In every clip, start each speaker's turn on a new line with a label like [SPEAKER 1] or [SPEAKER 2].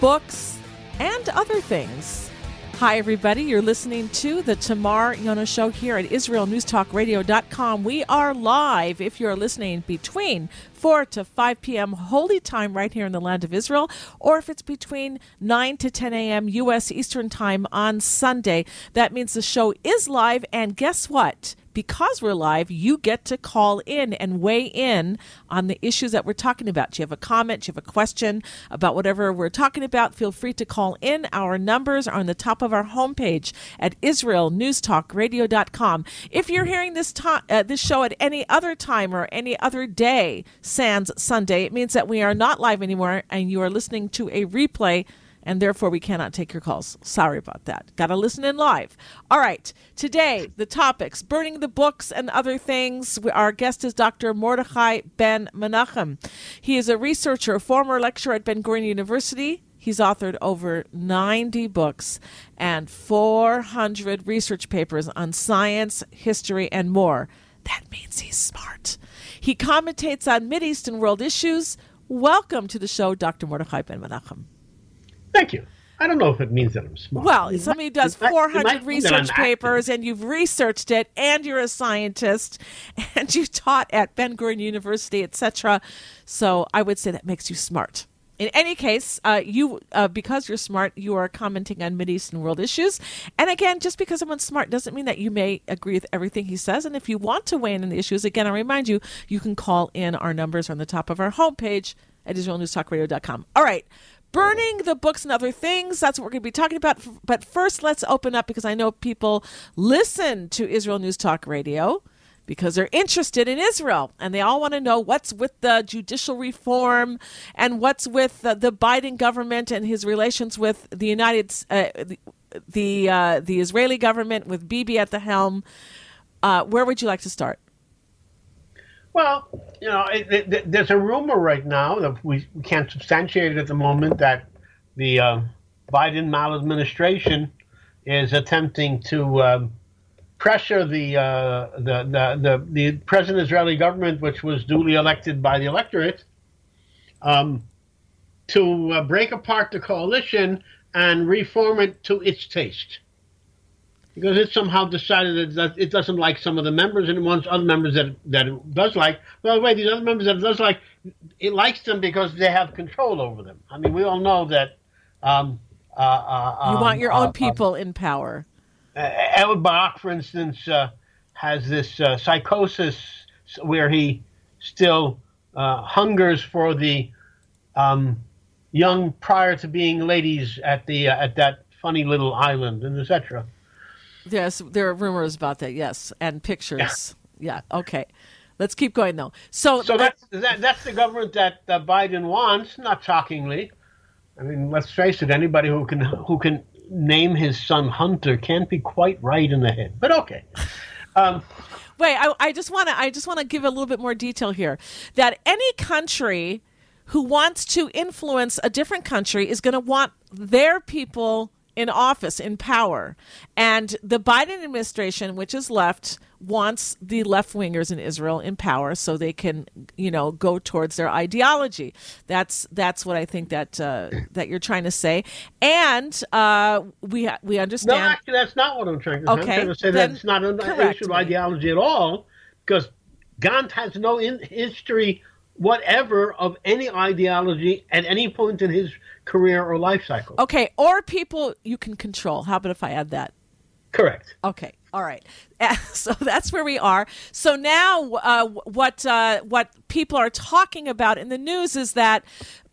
[SPEAKER 1] books and other things. Hi, everybody. You're listening to the Tamar Yonah Show here at IsraelNewsTalkRadio.com. We are live if you're listening between 4 to 5 p.m. Holy Time right here in the land of Israel, or if it's between 9 to 10 a.m. U.S. Eastern Time on Sunday. That means the show is live, and guess what? Because we're live, you get to call in and weigh in on the issues that we're talking about. You have a comment? You have a question about whatever we're talking about? Feel free to call in. Our numbers are on the top of our homepage at IsraelNewsTalkRadio.com. If you're hearing this, to- uh, this show at any other time or any other day, sans Sunday, it means that we are not live anymore and you are listening to a replay and therefore we cannot take your calls. Sorry about that. Got to listen in live. All right. Today, the topics burning the books and other things. Our guest is Dr. Mordechai Ben Menachem. He is a researcher, former lecturer at Ben Gurion University. He's authored over 90 books and 400 research papers on science, history, and more. That means he's smart. He commentates on Mideastern world issues. Welcome to the show, Dr. Mordechai Ben Menachem.
[SPEAKER 2] Thank you. I don't know if it means that I'm smart.
[SPEAKER 1] Well, somebody does 400 research papers and you've researched it and you're a scientist and you taught at Ben Gurion University, etc. So I would say that makes you smart. In any case, uh, you uh, because you're smart, you are commenting on Mideastern world issues. And again, just because someone's smart doesn't mean that you may agree with everything he says. And if you want to weigh in on the issues, again, I remind you, you can call in. Our numbers on the top of our homepage at IsraelNewsTalkRadio.com. All right burning the books and other things. That's what we're going to be talking about. But first, let's open up because I know people listen to Israel News Talk Radio because they're interested in Israel and they all want to know what's with the judicial reform and what's with the, the Biden government and his relations with the United uh, the the, uh, the Israeli government with Bibi at the helm. Uh, where would you like to start?
[SPEAKER 2] Well, you know, it, it, there's a rumor right now that we, we can't substantiate it at the moment that the uh, Biden maladministration is attempting to um, pressure the, uh, the, the, the the present Israeli government, which was duly elected by the electorate, um, to uh, break apart the coalition and reform it to its taste because it somehow decided that it doesn't like some of the members and it wants other members that that it does like. By the way, these other members that it does like, it likes them because they have control over them. I mean, we all know that. Um, uh, uh,
[SPEAKER 1] you want your um, own uh, people in power.
[SPEAKER 2] Uh, Barak, for instance, uh, has this uh, psychosis where he still hungers for the um, young prior to being ladies at the at that funny little island and etc.
[SPEAKER 1] Yes, there are rumors about that. Yes, and pictures. Yeah. yeah okay. Let's keep going though. So,
[SPEAKER 2] so that's that, that's the government that uh, Biden wants. Not shockingly, I mean, let's face it. Anybody who can who can name his son Hunter can't be quite right in the head. But okay. Um,
[SPEAKER 1] Wait, I, I just want to I just want to give a little bit more detail here. That any country who wants to influence a different country is going to want their people in office, in power. And the Biden administration, which is left, wants the left wingers in Israel in power so they can, you know, go towards their ideology. That's that's what I think that uh, that you're trying to say. And uh, we we understand.
[SPEAKER 2] No, actually, that's not what I'm trying to say. Okay, I'm trying to say that it's not an issue of ideology at all because Gantz has no in- history whatever of any ideology at any point in his career or life cycle.
[SPEAKER 1] Okay, or people you can control. How about if I add that?
[SPEAKER 2] Correct.
[SPEAKER 1] Okay. All right. So that's where we are. So now, uh, what uh, what people are talking about in the news is that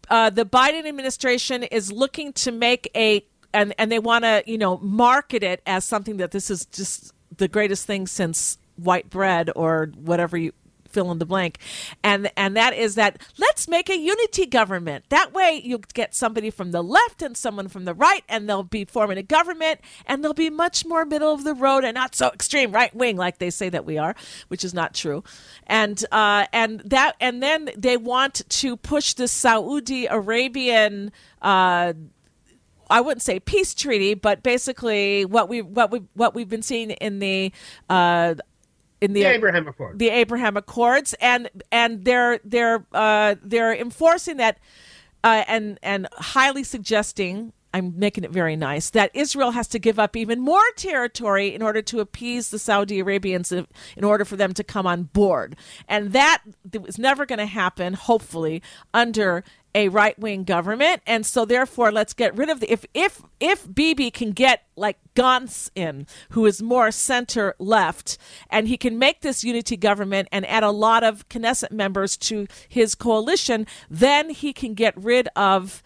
[SPEAKER 1] uh, the Biden administration is looking to make a and and they want to you know market it as something that this is just the greatest thing since white bread or whatever you fill in the blank. And and that is that let's make a unity government. That way you'll get somebody from the left and someone from the right and they'll be forming a government and they'll be much more middle of the road and not so extreme right wing like they say that we are, which is not true. And uh, and that and then they want to push the Saudi Arabian uh, I wouldn't say peace treaty, but basically what we what we what we've been seeing in the uh,
[SPEAKER 2] in the, the, Abraham Accords.
[SPEAKER 1] The Abraham Accords, and and they're they're uh, they're enforcing that. uh, and and highly suggesting I'm making it very nice that Israel has to give up even more territory in order to appease the Saudi Arabians in order for them to come on board. And that was never going to happen, hopefully, under a right wing government. And so therefore let's get rid of the if if if Bibi can get like Gantz in, who is more center left, and he can make this unity government and add a lot of Knesset members to his coalition, then he can get rid of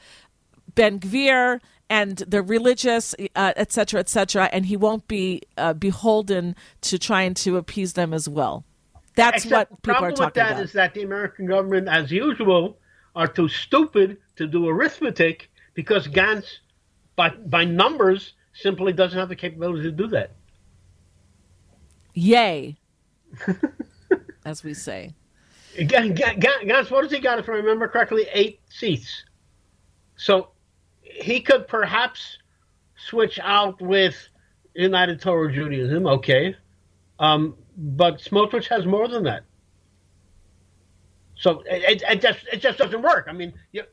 [SPEAKER 1] Ben Gvir and the religious, uh, et cetera, et cetera, and he won't be uh, beholden to trying to appease them as well. That's
[SPEAKER 2] Except
[SPEAKER 1] what people are talking
[SPEAKER 2] with that
[SPEAKER 1] about.
[SPEAKER 2] Is that the American government, as usual, are too stupid to do arithmetic because Gantz, by by numbers, simply doesn't have the capability to do that.
[SPEAKER 1] Yay, as we say.
[SPEAKER 2] Gantz, what has he got? If I remember correctly, eight seats. So he could perhaps switch out with United Torah Judaism, okay, um, but Smotrich has more than that. So it, it, just it just doesn't work. I mean, you,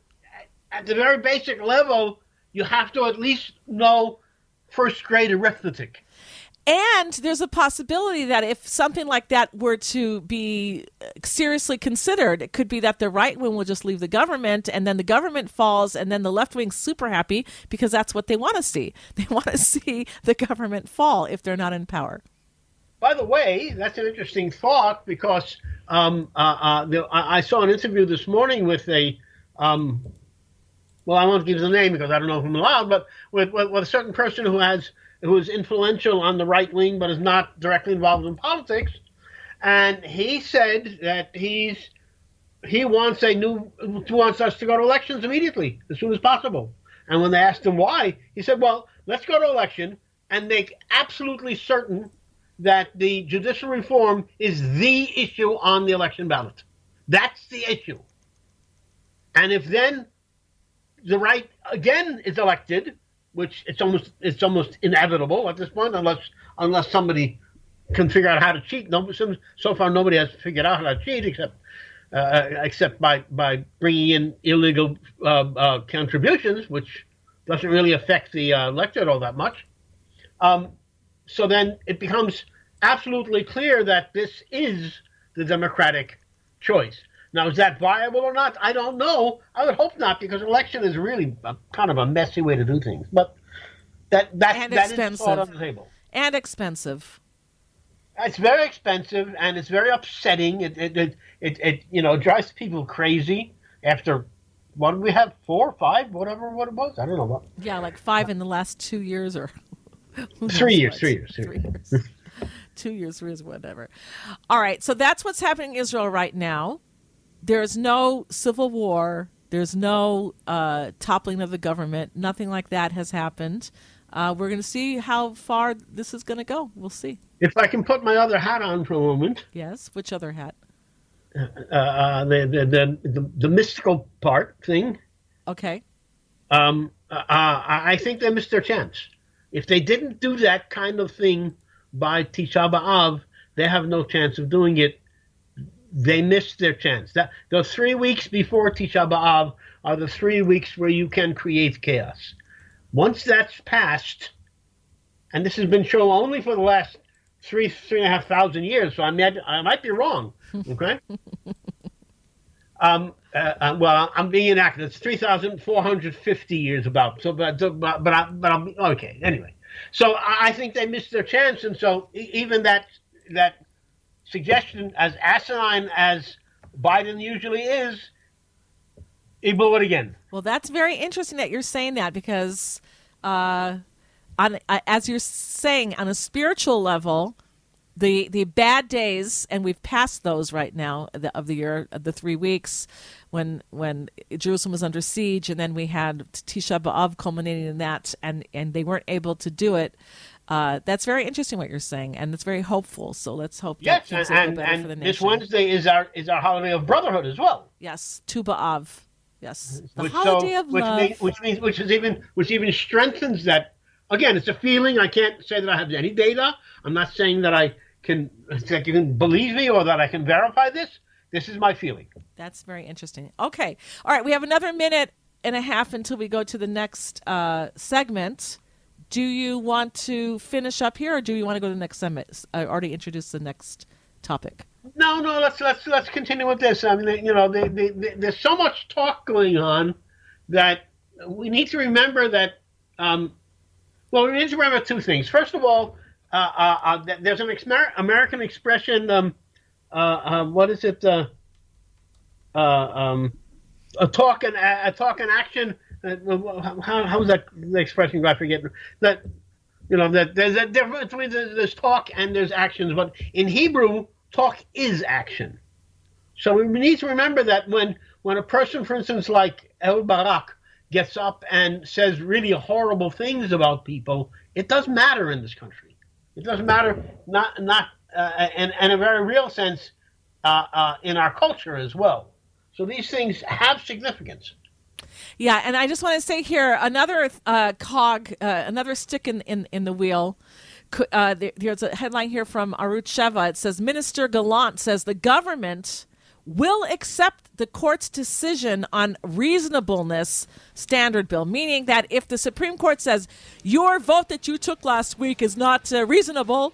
[SPEAKER 2] at the very basic level, you have to at least know first grade arithmetic.
[SPEAKER 1] And there's a possibility that if something like that were to be seriously considered, it could be that the right wing will just leave the government and then the government falls and then the left wing's super happy because that's what they want to see. They want to see the government fall if they're not in power.
[SPEAKER 2] By the way, that's an interesting thought because um, uh, uh, the, I saw an interview this morning with a, um, well, I won't give the name because I don't know if I'm allowed, but with, with, with a certain person who has who is influential on the right wing but is not directly involved in politics, and he said that he's he wants a new wants us to go to elections immediately as soon as possible. And when they asked him why, he said, "Well, let's go to election and make absolutely certain that the judicial reform is the issue on the election ballot. That's the issue. And if then the right again is elected, which it's almost it's almost inevitable at this point, unless unless somebody can figure out how to cheat. No, so far nobody has figured out how to cheat except uh, except by by bringing in illegal uh, uh, contributions, which doesn't really affect the uh, electorate all that much. Um, so then it becomes absolutely clear that this is the democratic choice. Now, is that viable or not? I don't know. I would hope not, because election is really a, kind of a messy way to do things. But that that
[SPEAKER 1] and
[SPEAKER 2] that
[SPEAKER 1] expensive.
[SPEAKER 2] is on the table.
[SPEAKER 1] And expensive.
[SPEAKER 2] It's very expensive, and it's very upsetting. It it it, it, it you know drives people crazy. After what did we have? Four, five, whatever what it was. I don't know what.
[SPEAKER 1] Yeah, like five in the last two years, or
[SPEAKER 2] three years, three years,
[SPEAKER 1] three years. two years, three years, whatever. All right, so that's what's happening in Israel right now. There's no civil war. There's no uh, toppling of the government. Nothing like that has happened. Uh, we're going to see how far this is going to go. We'll see.
[SPEAKER 2] If I can put my other hat on for a moment.
[SPEAKER 1] Yes. Which other hat?
[SPEAKER 2] Uh, uh the, the, the, the, the mystical part thing.
[SPEAKER 1] Okay.
[SPEAKER 2] Um, uh, I think they missed their chance. If they didn't do that kind of thing by Tisha B'Av, they have no chance of doing it. They missed their chance. That the three weeks before Tisha B'Av are the three weeks where you can create chaos. Once that's passed, and this has been shown only for the last three three and a half thousand years, so I might I might be wrong. Okay. um. Uh, uh, well, I'm being inaccurate. It's three thousand four hundred fifty years about. So, but but but, I, but I'm okay. Anyway, so I think they missed their chance, and so even that that suggestion, as asinine as Biden usually is, he blew it again.
[SPEAKER 1] Well, that's very interesting that you're saying that because, uh, on uh, as you're saying, on a spiritual level, the the bad days, and we've passed those right now the, of the year, the three weeks when when Jerusalem was under siege, and then we had Tisha B'av culminating in that, and and they weren't able to do it. Uh, that's very interesting what you're saying, and it's very hopeful. So let's hope
[SPEAKER 2] yes,
[SPEAKER 1] that
[SPEAKER 2] and, and, and this Wednesday is our is our holiday of brotherhood as well.
[SPEAKER 1] Yes, Tu B'av. Yes, the
[SPEAKER 2] which,
[SPEAKER 1] holiday
[SPEAKER 2] so,
[SPEAKER 1] of
[SPEAKER 2] which
[SPEAKER 1] love.
[SPEAKER 2] Means, which means which is even which even strengthens that. Again, it's a feeling. I can't say that I have any data. I'm not saying that I can that you can believe me or that I can verify this. This is my feeling.
[SPEAKER 1] That's very interesting. Okay. All right. We have another minute and a half until we go to the next uh, segment. Do you want to finish up here, or do you want to go to the next segment? I already introduced the next topic.
[SPEAKER 2] No, no. Let's let's let's continue with this. I mean, you know, they, they, they, there's so much talk going on that we need to remember that. Um, well, we need to remember two things. First of all, uh, uh, uh, there's an ex- American expression. Um, uh, what is it? Um, a talk and a talk and action. how how's that the expression? I forget that. You know that there's a difference between there's talk and there's actions, but in Hebrew, talk is action. So we need to remember that when when a person, for instance, like El Barak, gets up and says really horrible things about people, it does matter in this country. It doesn't matter not not uh, in, in a very real sense uh, uh, in our culture as well. So these things have significance.
[SPEAKER 1] Yeah, and I just want to say here another uh, cog, uh, another stick in, in, in the wheel. Uh, there's a headline here from Arutz Sheva. It says Minister Gallant says the government will accept the court's decision on reasonableness standard bill, meaning that if the Supreme Court says your vote that you took last week is not uh, reasonable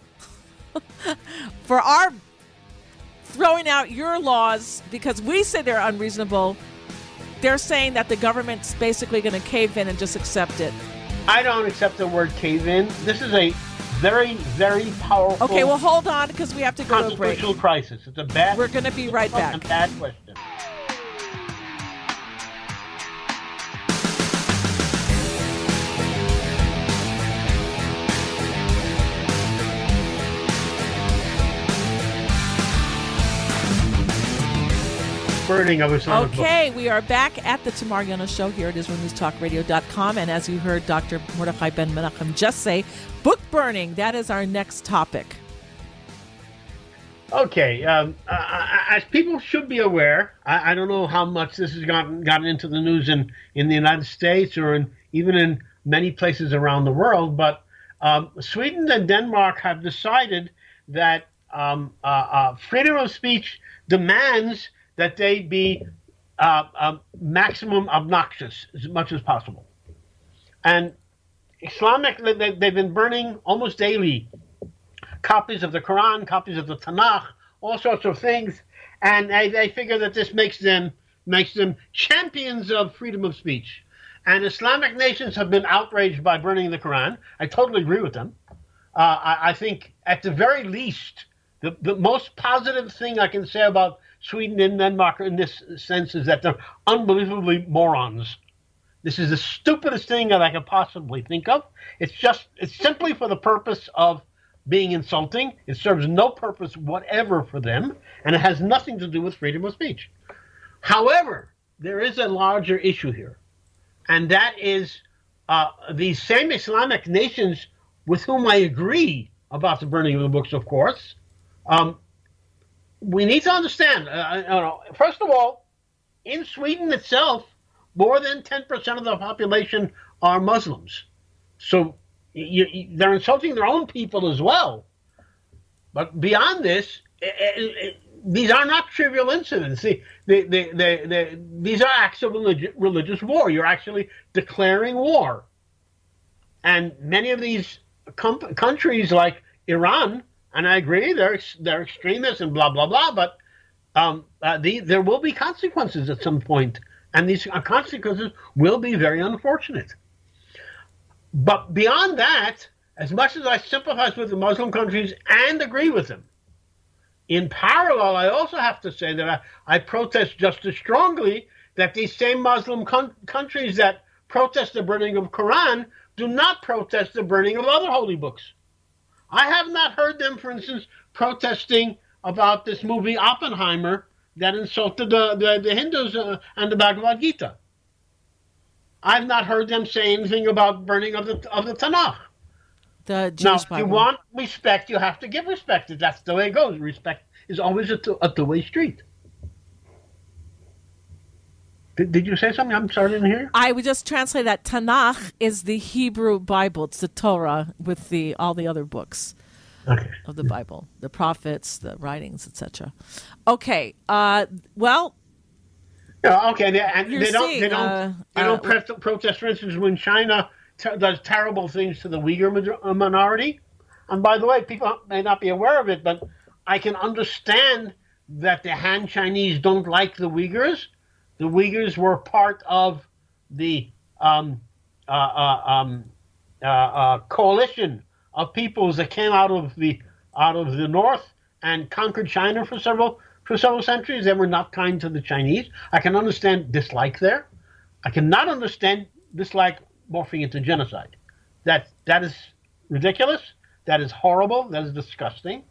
[SPEAKER 1] for our throwing out your laws because we say they're unreasonable, they're saying that the government's basically going to cave in and just accept it.
[SPEAKER 2] I don't accept the word cave in. This is a very, very powerful.
[SPEAKER 1] Okay, well, hold on because we have to go to a break.
[SPEAKER 2] Constitutional crisis. It's a bad.
[SPEAKER 1] We're going to be right back.
[SPEAKER 2] Bad question. Burning of Islamic
[SPEAKER 1] Okay, we are back at the Tamar Yonah Show here at IsraelNewsTalkRadio.com. And as you heard Dr. Mordechai Ben Menachem just say, book burning, that is our next topic.
[SPEAKER 2] Okay, um, uh, as people should be aware, I, I, don't know how much this has gotten gotten into the news in, in the United States or in, even in many places around the world, but um, Sweden and Denmark have decided that um, uh, uh, freedom of speech demands that they be uh, uh, maximum obnoxious as much as possible. And Islamic, they, they've been burning almost daily copies of the Quran, copies of the Tanakh, all sorts of things, and they, they figure that this makes them makes them champions of freedom of speech. And Islamic nations have been outraged by burning the Quran. I totally agree with them. Uh, I, I, think, at the very least, the, the most positive thing I can say about Sweden and Denmark in this sense is that they're unbelievably morons. This is the stupidest thing that I could possibly think of. It's just, it's simply for the purpose of being insulting. It serves no purpose whatever for them, and it has nothing to do with freedom of speech. However, there is a larger issue here, and that is uh, these same Islamic nations with whom I agree about the burning of the books, of course, um, we need to understand. Uh, uh first of all, in Sweden itself, more than 10% of the population are Muslims. So you, you, they're insulting their own people as well. But beyond this, it, it, it, these are not trivial incidents. these are acts of religious war. You're actually declaring war. And many of these countries, like Iran, and I agree they're they're extremists and blah blah blah. But um, uh, the, there will be consequences at some point, and these uh, consequences will be very unfortunate. But beyond that, as much as I sympathize with the Muslim countries and agree with them, in parallel, I also have to say that I, I protest just as strongly that these same Muslim countries that protest the burning of Quran do not protest the burning of other holy books. I have not heard them, for instance, protesting about this movie Oppenheimer that insulted the, the, the Hindus uh, and the Bhagavad Gita. I've not heard them say anything about burning of the of the Tanakh.
[SPEAKER 1] The Jewish
[SPEAKER 2] now, if you want respect, you have to give respect. That's the way it goes. Respect is always a, two, a two-way street. Did, did you say something? I'm sorry, I didn't hear.
[SPEAKER 1] I would just translate that Tanakh is the Hebrew Bible. It's the Torah with the all the other books
[SPEAKER 2] okay.
[SPEAKER 1] of the Bible, the prophets, the writings, etc. Okay. Uh, well,
[SPEAKER 2] Yeah, okay, they, and they don't, seeing, they don't, uh, they don't uh, protest, for instance, when China t- does terrible things to the Uyghur uh, minority. And by the way, people may not be aware of it, but I can understand that the Han Chinese don't like the Uyghurs. The Uyghurs were part of the um, uh, uh, um, uh, uh coalition of peoples that came out of the out of the north and conquered China for several for several centuries. They were not kind to the Chinese. I can understand dislike there. I cannot understand dislike morphing into genocide. That that is ridiculous. That is horrible. That is disgusting.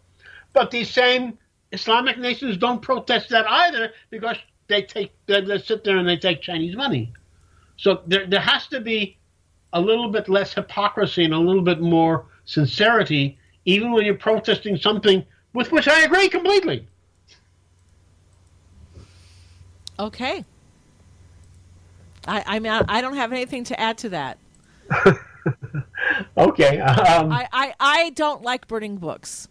[SPEAKER 2] But these same Islamic nations don't protest that either because they take they, they sit there and they take Chinese money. So there there has to be a little bit less hypocrisy and a little bit more sincerity, even when you're protesting something with which I agree completely.
[SPEAKER 1] Okay. I I mean I don't have anything to add to that.
[SPEAKER 2] okay. Um,
[SPEAKER 1] I, I I don't like burning books.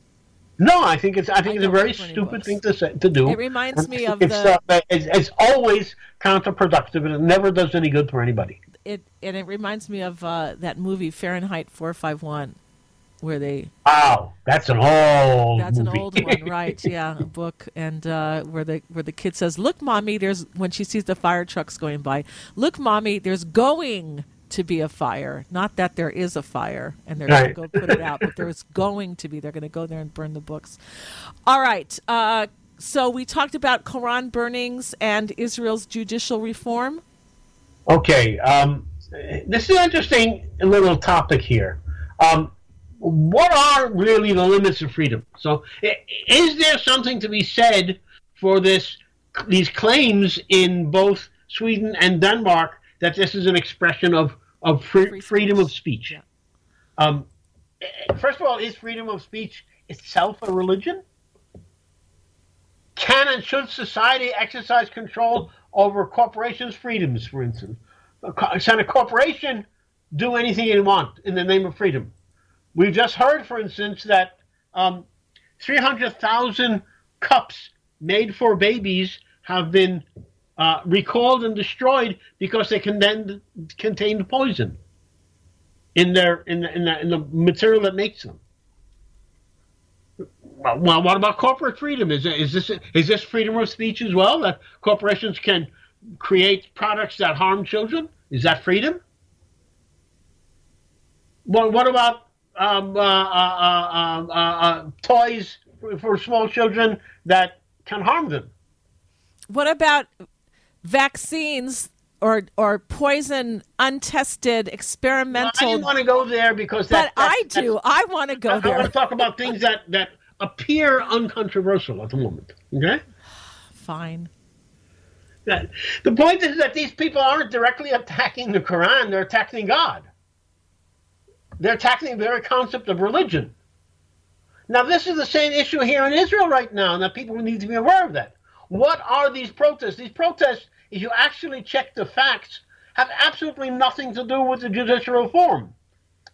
[SPEAKER 2] No, I think it's I think I it's a very stupid books. thing to say, to do.
[SPEAKER 1] It reminds me of it's, the.
[SPEAKER 2] Uh, it's, it's, always counterproductive, and it never does any good for anybody.
[SPEAKER 1] It and it reminds me of uh, that movie Fahrenheit 451 where they
[SPEAKER 2] oh that's an old
[SPEAKER 1] that's
[SPEAKER 2] movie.
[SPEAKER 1] an old one right yeah a book and uh, where the where the kid says look mommy there's when she sees the fire trucks going by look mommy there's going to be a fire. Not that there is a fire and they're right. going to go put it out but there's going to be. They're going to go there and burn the books. All right uh, so we talked about Quran burnings and Israel's judicial reform.
[SPEAKER 2] Okay um, this is an interesting little topic here. Um, what are really the limits of freedom? So, is there something to be said for this these claims in both Sweden and Denmark that this is an expression of of free, freedom of speech? Yeah. Um, first of all, is freedom of speech itself a religion? Can and should society exercise control over corporations' freedoms, for instance? Can a corporation do anything it wants in the name of freedom? We've just heard, for instance, that um, 300,000 cups made for babies have been uh, recalled and destroyed because they contained, contained poison in their in the, in the, in the material that makes them. Well, what about corporate freedom? Is is this is this freedom of speech as well? That corporations can create products that harm children? Is that freedom? Well, what about um, uh, uh, um, uh, uh, toys for, for small children that can harm them.
[SPEAKER 1] What about vaccines or or poison untested experimental.
[SPEAKER 2] Well, I want to go there because that,
[SPEAKER 1] but I do. I want to go I, there.
[SPEAKER 2] I want to talk about things that that appear uncontroversial at the moment. Okay.
[SPEAKER 1] Fine.
[SPEAKER 2] The point is that these people aren't directly attacking the Quran; they're attacking God. They're attacking the very concept of religion. Now, this is the same issue here in Israel right now, and that people need to be aware of that. What are these protests? These protests, if you actually check the facts, have absolutely nothing to do with the judicial reform.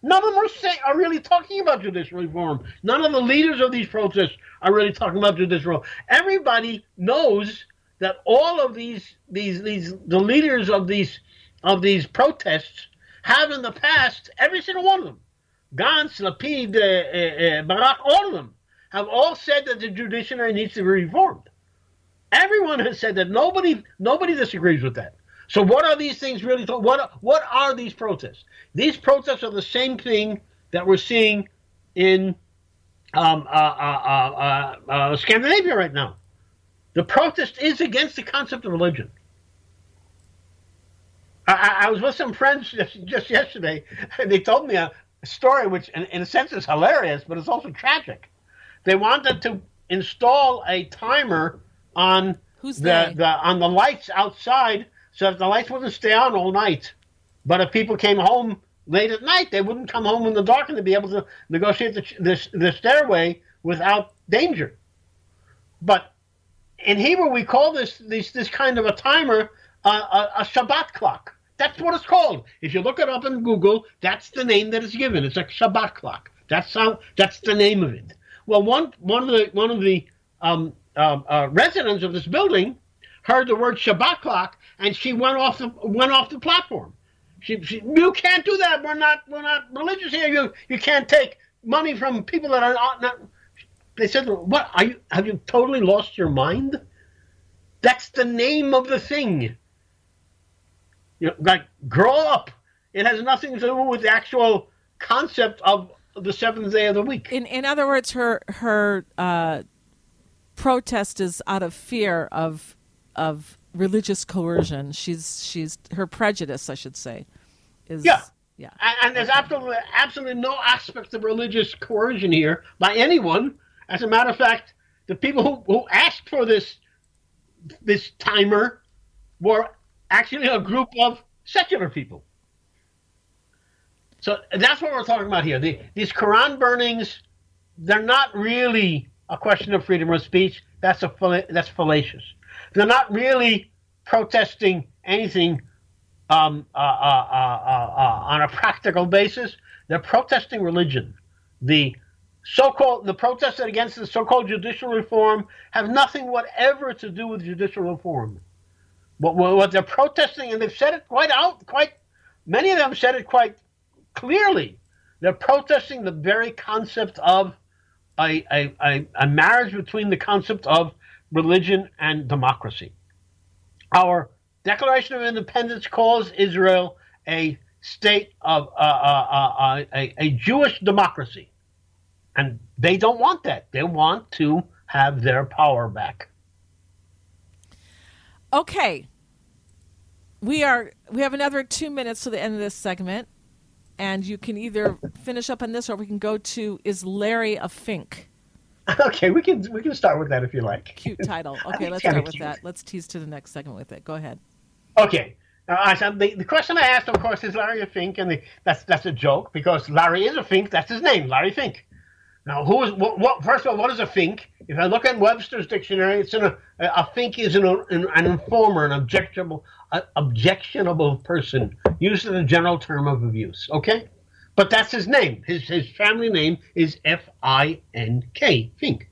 [SPEAKER 2] None of them are, say, are really talking about judicial reform. None of the leaders of these protests are really talking about judicial reform. Everybody knows that all of these these these the leaders of these of these protests have in the past, every single one of them, Gantz, Lapid, uh, uh, uh, Barak, all of them, have all said that the judiciary needs to be reformed. Everyone has said that. Nobody, nobody disagrees with that. So, what are these things really? What what are these protests? These protests are the same thing that we're seeing in um, uh, uh, uh, Scandinavia right now. The protest is against the concept of religion. I, I was with some friends just, just yesterday, and they told me a, story which, in, in a sense, is hilarious, but it's also tragic. They wanted to install a timer on
[SPEAKER 1] Who's
[SPEAKER 2] the, the on the lights outside so that the lights wouldn't stay on all night. But if people came home late at night, they wouldn't come home in the dark and to be able to negotiate the, the, the stairway without danger. But in Hebrew, we call this this, this kind of a timer uh, a, a Shabbat clock. That's what it's called. If you look it up in Google, that's the name that is given. It's a Shabbat clock. That's how. That's the name of it. Well, one one of the one of the um, uh, uh, residents of this building heard the word Shabbat clock and she went off the went off the platform. She, she, you can't do that. We're not we're not religious here. You you can't take money from people that are not. not they said, "What are you? Have you totally lost your mind?" That's the name of the thing. You know, like grow up. It has nothing to do with the actual concept of the seventh day of the week.
[SPEAKER 1] In in other words, her her uh, protest is out of fear of of religious coercion. She's she's her prejudice, I should say, is
[SPEAKER 2] yeah.
[SPEAKER 1] Yeah.
[SPEAKER 2] And, there's absolutely absolutely no aspect of religious coercion here by anyone. As a matter of fact, the people who, who asked for this this timer were actually a group of secular people. So that's what we're talking about here. The, these Quran burnings, they're not really a question of freedom of speech. That's a that's fallacious. They're not really protesting anything um, uh, uh, uh, on a practical basis. They're protesting religion. The so-called the protests against the so-called judicial reform have nothing whatever to do with judicial reform. What, what they're protesting, and they've said it quite out, quite many of them said it quite clearly. They're protesting the very concept of a, a, a, marriage between the concept of religion and democracy. Our Declaration of Independence calls Israel a state of uh, uh, uh, uh, a, Jewish democracy. And they don't want that. They want to have their power back.
[SPEAKER 1] Okay. We are we have another 2 minutes to the end of this segment and you can either finish up on this or we can go to is Larry a Fink.
[SPEAKER 2] Okay, we can we can start with that if you like.
[SPEAKER 1] Cute title. Okay, let's start with cute. that. Let's tease to the next segment with it. Go ahead.
[SPEAKER 2] Okay. Uh, the, the question I asked, of course, is Larry a Fink, and the, that's that's a joke because Larry is a Fink. That's his name, Larry Fink. Now, who is what, what? First of all, what is a Fink? If I look at Webster's dictionary, it's an, a, a Fink is an, an, an informer, an objectionable, objectionable person, used as a general term of abuse. Okay. But that's his name. His his family name is F I N K, Fink.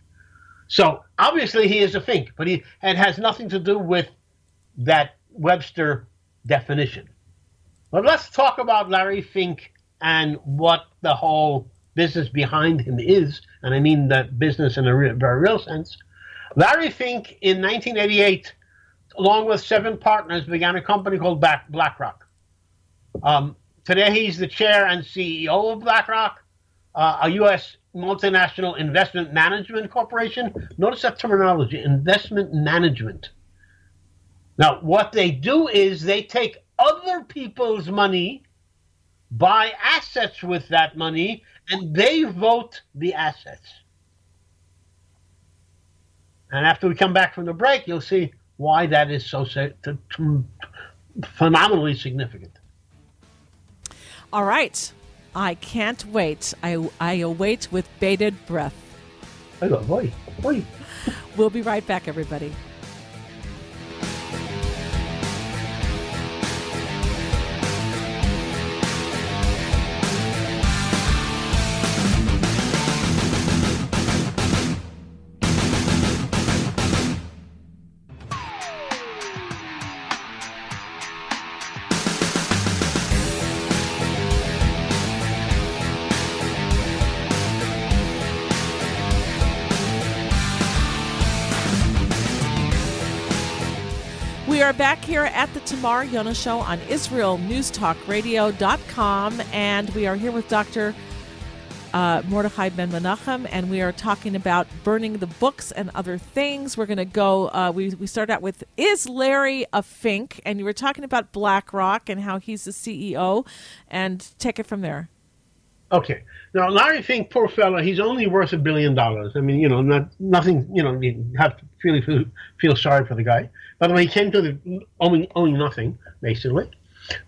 [SPEAKER 2] So obviously he is a Fink, but he it has nothing to do with that Webster definition. But let's talk about Larry Fink and what the whole business behind him is, and I mean that business in a very real sense. Larry Fink in 1988, along with seven partners, began a company called BlackRock. Um, Today, he's the chair and CEO of BlackRock, uh, a U.S. multinational investment management corporation. Notice that terminology investment management. Now, what they do is they take other people's money, buy assets with that money, and they vote the assets. And after we come back from the break, you'll see why that is so phenomenally significant.
[SPEAKER 1] All right. I can't wait. I, I await with bated breath.
[SPEAKER 2] Hello, boy. Boy.
[SPEAKER 1] We'll be right back, everybody. Back here at the Tamar Yonah Show on IsraelNewsTalkRadio.com, and we are here with Dr. Uh, Mordechai Ben Menachem, and we are talking about burning the books and other things. We're going to go. Uh, we we start out with is Larry a Fink, and you were talking about BlackRock and how he's the CEO, and take it from there.
[SPEAKER 2] Okay. Now, Larry Fink, poor fella, he's only worth a billion dollars. I mean, you know, not nothing. You know, you have to really feel, feel sorry for the guy. By the way, he came to the owning, owning nothing, basically.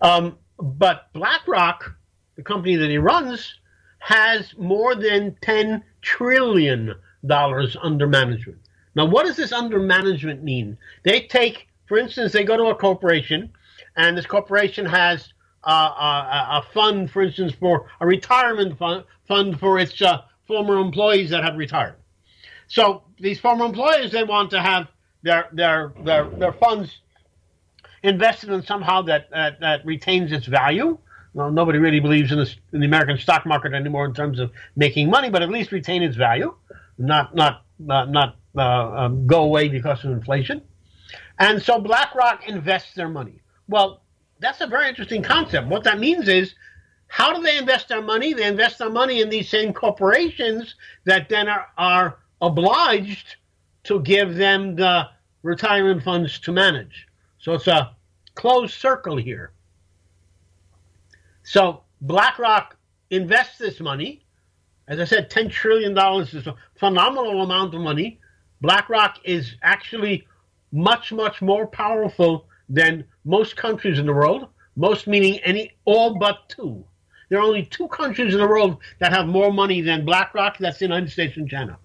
[SPEAKER 2] Um, but BlackRock, the company that he runs, has more than $10 trillion under management. Now, what does this under management mean? They take, for instance, they go to a corporation, and this corporation has uh, a, a, fund, for instance, for a retirement fund, fund for its uh, former employees that have retired. So these former employees, they want to have their their their their funds invested in somehow that that, that retains its value. Well, nobody really believes in, in the American stock market anymore in terms of making money, but at least retain its value, not not uh, not uh, um, go away because of inflation. And so BlackRock invests their money. Well, that's a very interesting concept. What that means is, how do they invest their money? They invest their money in these same corporations that then are, are obliged to give them the retirement funds to manage. So it's a closed circle here. So BlackRock invests this money. As I said, $10 trillion is a phenomenal amount of money. BlackRock is actually much, much more powerful than most countries in the world, most meaning any all but two. There are only two countries in the world that have more money than BlackRock. That's the United States and China.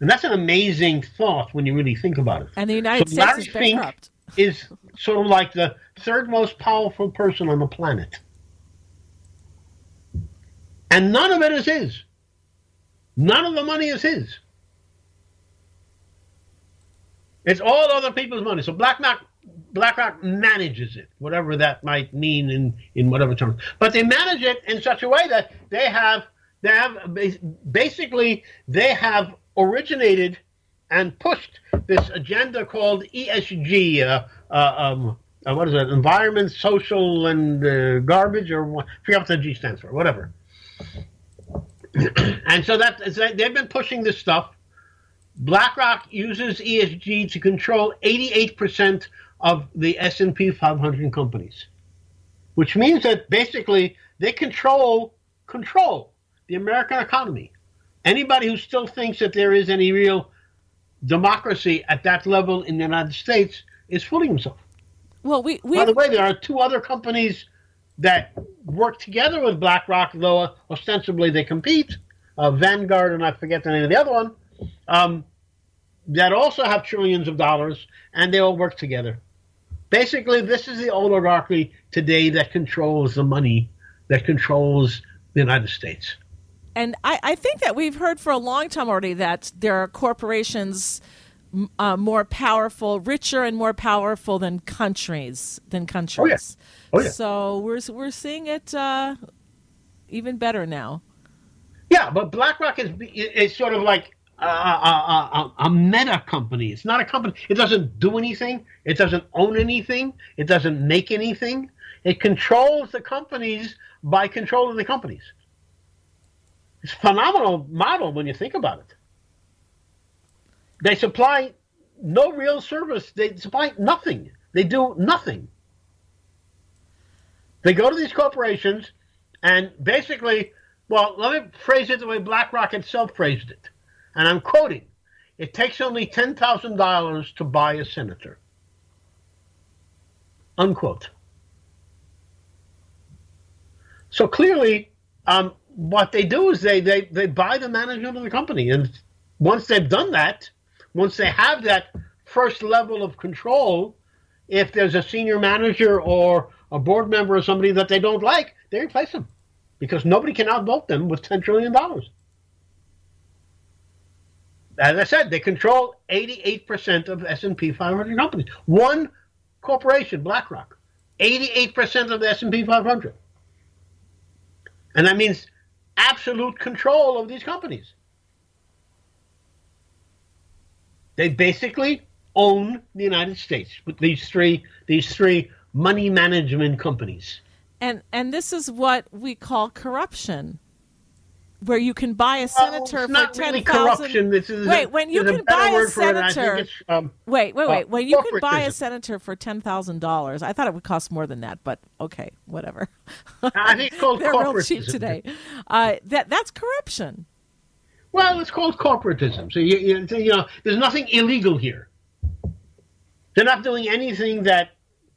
[SPEAKER 2] And that's an amazing thought when you really think about it.
[SPEAKER 1] And the United so States Larry is bankrupt.
[SPEAKER 2] Fink is sort of like the third most powerful person on the planet. And none of it is his. None of the money is his. It's all other people's money. So BlackRock, BlackRock manages it, whatever that might mean in, in whatever terms. But they manage it in such a way that they have they have basically they have originated and pushed this agenda called ESG. Uh, uh, um, uh, what is it? Environment, social, and uh, garbage, or what, I forget what the G stands for. Whatever. and so that they've been pushing this stuff BlackRock uses ESG to control 88% of the S&P 500 companies, which means that basically they control control the American economy. Anybody who still thinks that there is any real democracy at that level in the United States is fooling himself.
[SPEAKER 1] Well, we, we
[SPEAKER 2] by the way, there are two other companies that work together with BlackRock, though ostensibly they compete. Uh, Vanguard and I forget the name of the other one. Um, that also have trillions of dollars, and they all work together. Basically, this is the oligarchy today that controls the money that controls the United States.
[SPEAKER 1] And I, I think that we've heard for a long time already that there are corporations uh, more powerful, richer, and more powerful than countries than countries.
[SPEAKER 2] Oh yeah. Oh yeah.
[SPEAKER 1] So we're we're seeing it uh, even better now.
[SPEAKER 2] Yeah, but BlackRock is is sort of like a, a, a, meta company. It's not a company. It doesn't do anything. It doesn't own anything. It doesn't make anything. It controls the companies by controlling the companies. It's a phenomenal model when you think about it. They supply no real service. They supply nothing. They do nothing. They go to these corporations and basically, well, let me phrase it the way BlackRock itself phrased it and I'm quoting, it takes only $10,000 to buy a senator. Unquote. So clearly, um, what they do is they, they, they buy the management of the company. And once they've done that, once they have that first level of control, if there's a senior manager or a board member or somebody that they don't like, they replace them because nobody can outvote them with $10 trillion as I said, they control 88% of S&P 500 companies. One corporation, BlackRock, 88% of the S&P 500. And that means absolute control of these companies. They basically own the United States with these three these three money management companies.
[SPEAKER 1] And and this is what we call corruption where you can buy a senator
[SPEAKER 2] well,
[SPEAKER 1] for ten
[SPEAKER 2] thousand. Really. This is
[SPEAKER 1] wait, when you can buy a senator. Um, wait, wait, wait. Uh, when you can buy a senator for ten thousand dollars, I thought it would cost more than that, but okay, whatever.
[SPEAKER 2] I think it's called
[SPEAKER 1] They're real cheap today. Uh, that that's corruption.
[SPEAKER 2] Well, it's called corporatism. So you, you, you know, there's nothing illegal here. They're not doing anything that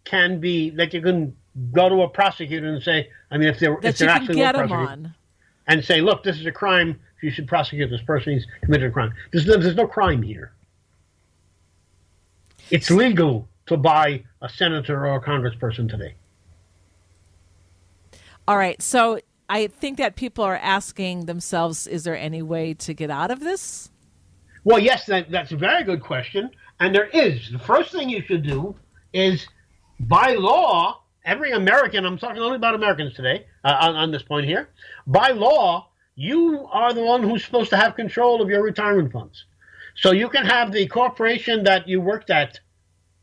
[SPEAKER 2] can be that you can go to a prosecutor and say. I mean, if they're
[SPEAKER 1] that
[SPEAKER 2] if they're
[SPEAKER 1] you
[SPEAKER 2] actually
[SPEAKER 1] can get them on
[SPEAKER 2] and say, look, this is a crime. You should prosecute this person. He's committed a crime. There's no, there's no crime here. It's legal to buy a senator or a congressperson today.
[SPEAKER 1] All right. So I think that people are asking themselves, is there any way to get out of this?
[SPEAKER 2] Well, yes, that, that's a very good question. And there is. The first thing you should do is by law, every American, I'm talking only about Americans today uh, on, on this point here, by law, you are the one who's supposed to have control of your retirement funds. So you can have the corporation that you worked at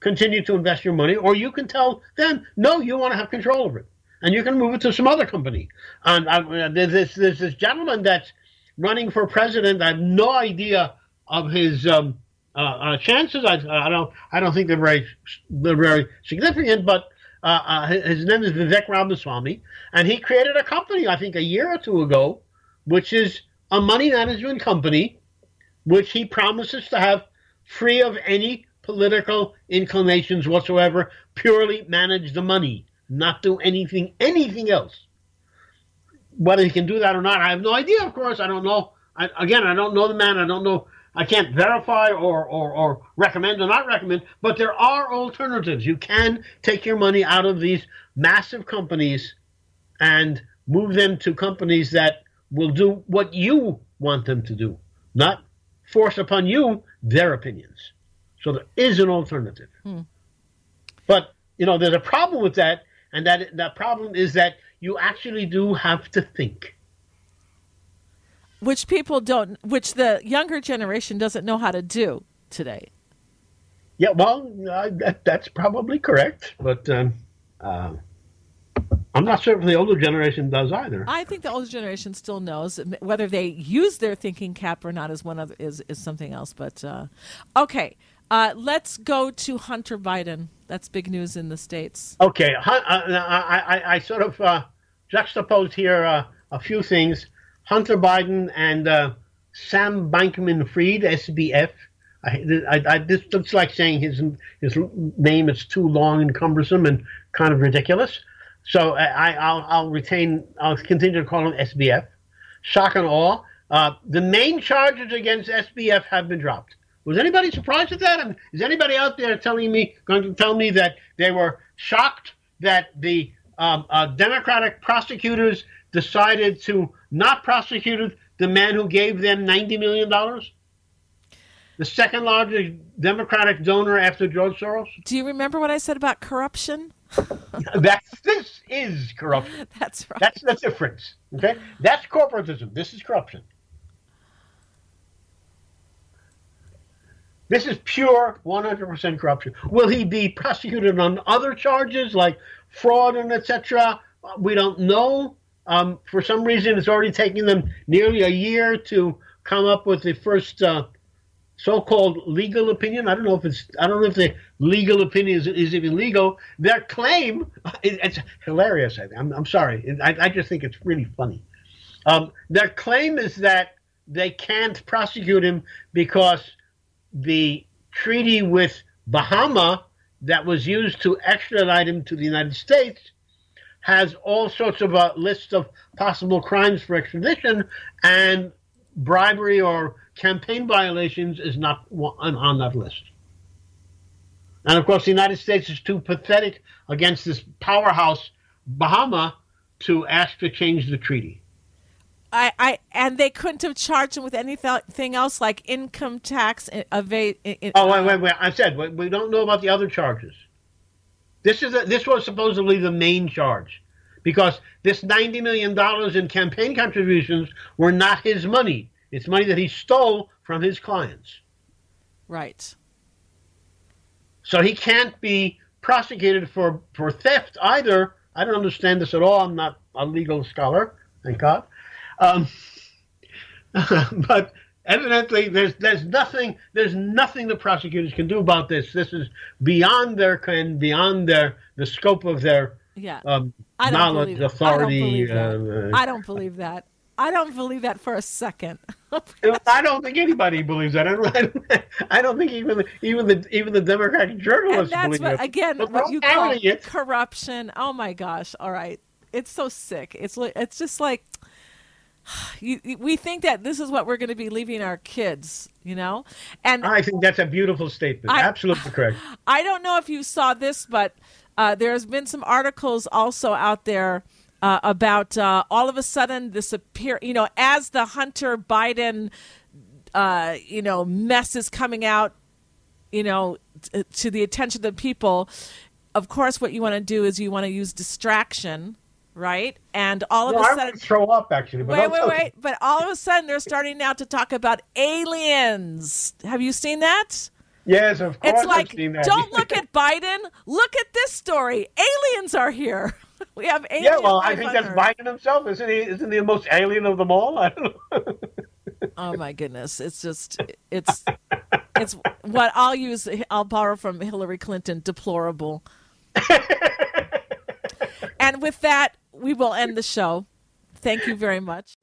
[SPEAKER 2] continue to invest your money, or you can tell them, no, you want to have control over it. And you can move it to some other company. And uh, there's, this, there's this gentleman that's running for president. I have no idea of his um, uh, uh, chances. I, I, don't. I don't think they're very they're very significant. But uh, uh his name is Vivek Ramaswamy, and he created a company. I think a year or two ago, which is a money management company, which he promises to have free of any political inclinations whatsoever. Purely manage the money, not do anything anything else. Whether he can do that or not, I have no idea. Of course, I don't know. I, again, I don't know the man. I don't know I can't verify or, or, or recommend or not recommend, but there are alternatives. You can take your money out of these massive companies and move them to companies that will do what you want them to do, not force upon you their opinions. So there is an alternative. Hmm. But, you know, there's a problem with that, and that that problem is that you actually do have to think
[SPEAKER 1] which people don't, which the younger generation doesn't know how to do today.
[SPEAKER 2] Yeah, well, uh, that, that's probably correct, but um, uh, I'm not sure if the older generation does either.
[SPEAKER 1] I think the older generation still knows whether they use their thinking cap or not is one of is is something else. But uh, okay, uh, let's go to Hunter Biden. That's big news in the states.
[SPEAKER 2] Okay, uh, I, I, I sort of uh, juxtaposed here a few things. Hunter Biden and uh, Sam Bankman Fried, SBF. I, I, I, this looks like saying his his name is too long and cumbersome and kind of ridiculous. So I, I'll, I'll retain. I'll continue to call him SBF. Shock and awe. Uh, the main charges against SBF have been dropped. Was anybody surprised at that? Mean, is anybody out there telling me going to tell me that they were shocked that the um, uh, Democratic prosecutors decided to not prosecuted the man who gave them $90 million? The second largest Democratic donor after George Soros?
[SPEAKER 1] Do you remember what I said about corruption?
[SPEAKER 2] That's this is corruption.
[SPEAKER 1] That's right.
[SPEAKER 2] That's the difference. Okay? That's corporatism. This is corruption. This is pure 100% corruption. Will he be prosecuted on other charges like fraud and etc.? We don't know. Um, for some reason, it's already taken them nearly a year to come up with the first uh, so-called legal opinion. I don't know if it's I don't know if the legal opinion is, is even legal. Their claim it, it's hilarious. I am I'm sorry. I, I, just think it's really funny. Um, their claim is that they can't prosecute him because the treaty with Bahama that was used to extradite him to the United States has all sorts of uh, a list of possible crimes for extradition, and bribery or campaign violations is not on, on that list. And of course, the United States is too pathetic against this powerhouse, Bahama, to ask to change the treaty.
[SPEAKER 1] I, I and they couldn't have charged him with anything else like income tax eh, evade.
[SPEAKER 2] Eh, eh, oh wait, uh, wait, wait! I said we don't know about the other charges. This is a, this was supposedly the main charge, because this ninety million dollars in campaign contributions were not his money. It's money that he stole from his clients.
[SPEAKER 1] Right.
[SPEAKER 2] So he can't be prosecuted for for theft either. I don't understand this at all. I'm not a legal scholar, thank God. Um, but evidently there's there's nothing there's nothing the prosecutors can do about this. This is beyond their can beyond their the scope of their
[SPEAKER 1] yeah
[SPEAKER 2] um, knowledge, authority.
[SPEAKER 1] I don't, uh, I don't believe that. I don't believe that for a second.
[SPEAKER 2] I don't think anybody believes that. I don't, I don't think even even the even the Democratic journalists that's
[SPEAKER 1] what,
[SPEAKER 2] it.
[SPEAKER 1] Again, but what you call it. corruption. Oh my gosh! All right, it's so sick. It's it's just like you, we think that this is what we're going to be leaving our kids, you know? And
[SPEAKER 2] I think that's a beautiful statement. I, Absolutely correct.
[SPEAKER 1] I don't know if you saw this, but uh, there's been some articles also out there uh, about uh, all of a sudden this appear, you know, as the Hunter Biden, uh, you know, mess is coming out, you know, t- to the attention of the people of course, what you want to do is you want to use distraction, right? And all of
[SPEAKER 2] no,
[SPEAKER 1] a sudden,
[SPEAKER 2] throw up actually.
[SPEAKER 1] wait, wait, wait! But all of a sudden, they're starting now to talk about aliens. Have you seen that?
[SPEAKER 2] Yes, of course.
[SPEAKER 1] It's like, don't look at Biden. Look at this story. Aliens are here. We have aliens.
[SPEAKER 2] Yeah, well, I think that's Biden himself. Isn't he? Isn't he the most alien of them all? I don't know.
[SPEAKER 1] oh my goodness! It's just it's it's what I'll use. I'll borrow from Hillary Clinton. Deplorable. and with that, we will end the show. Thank you very much.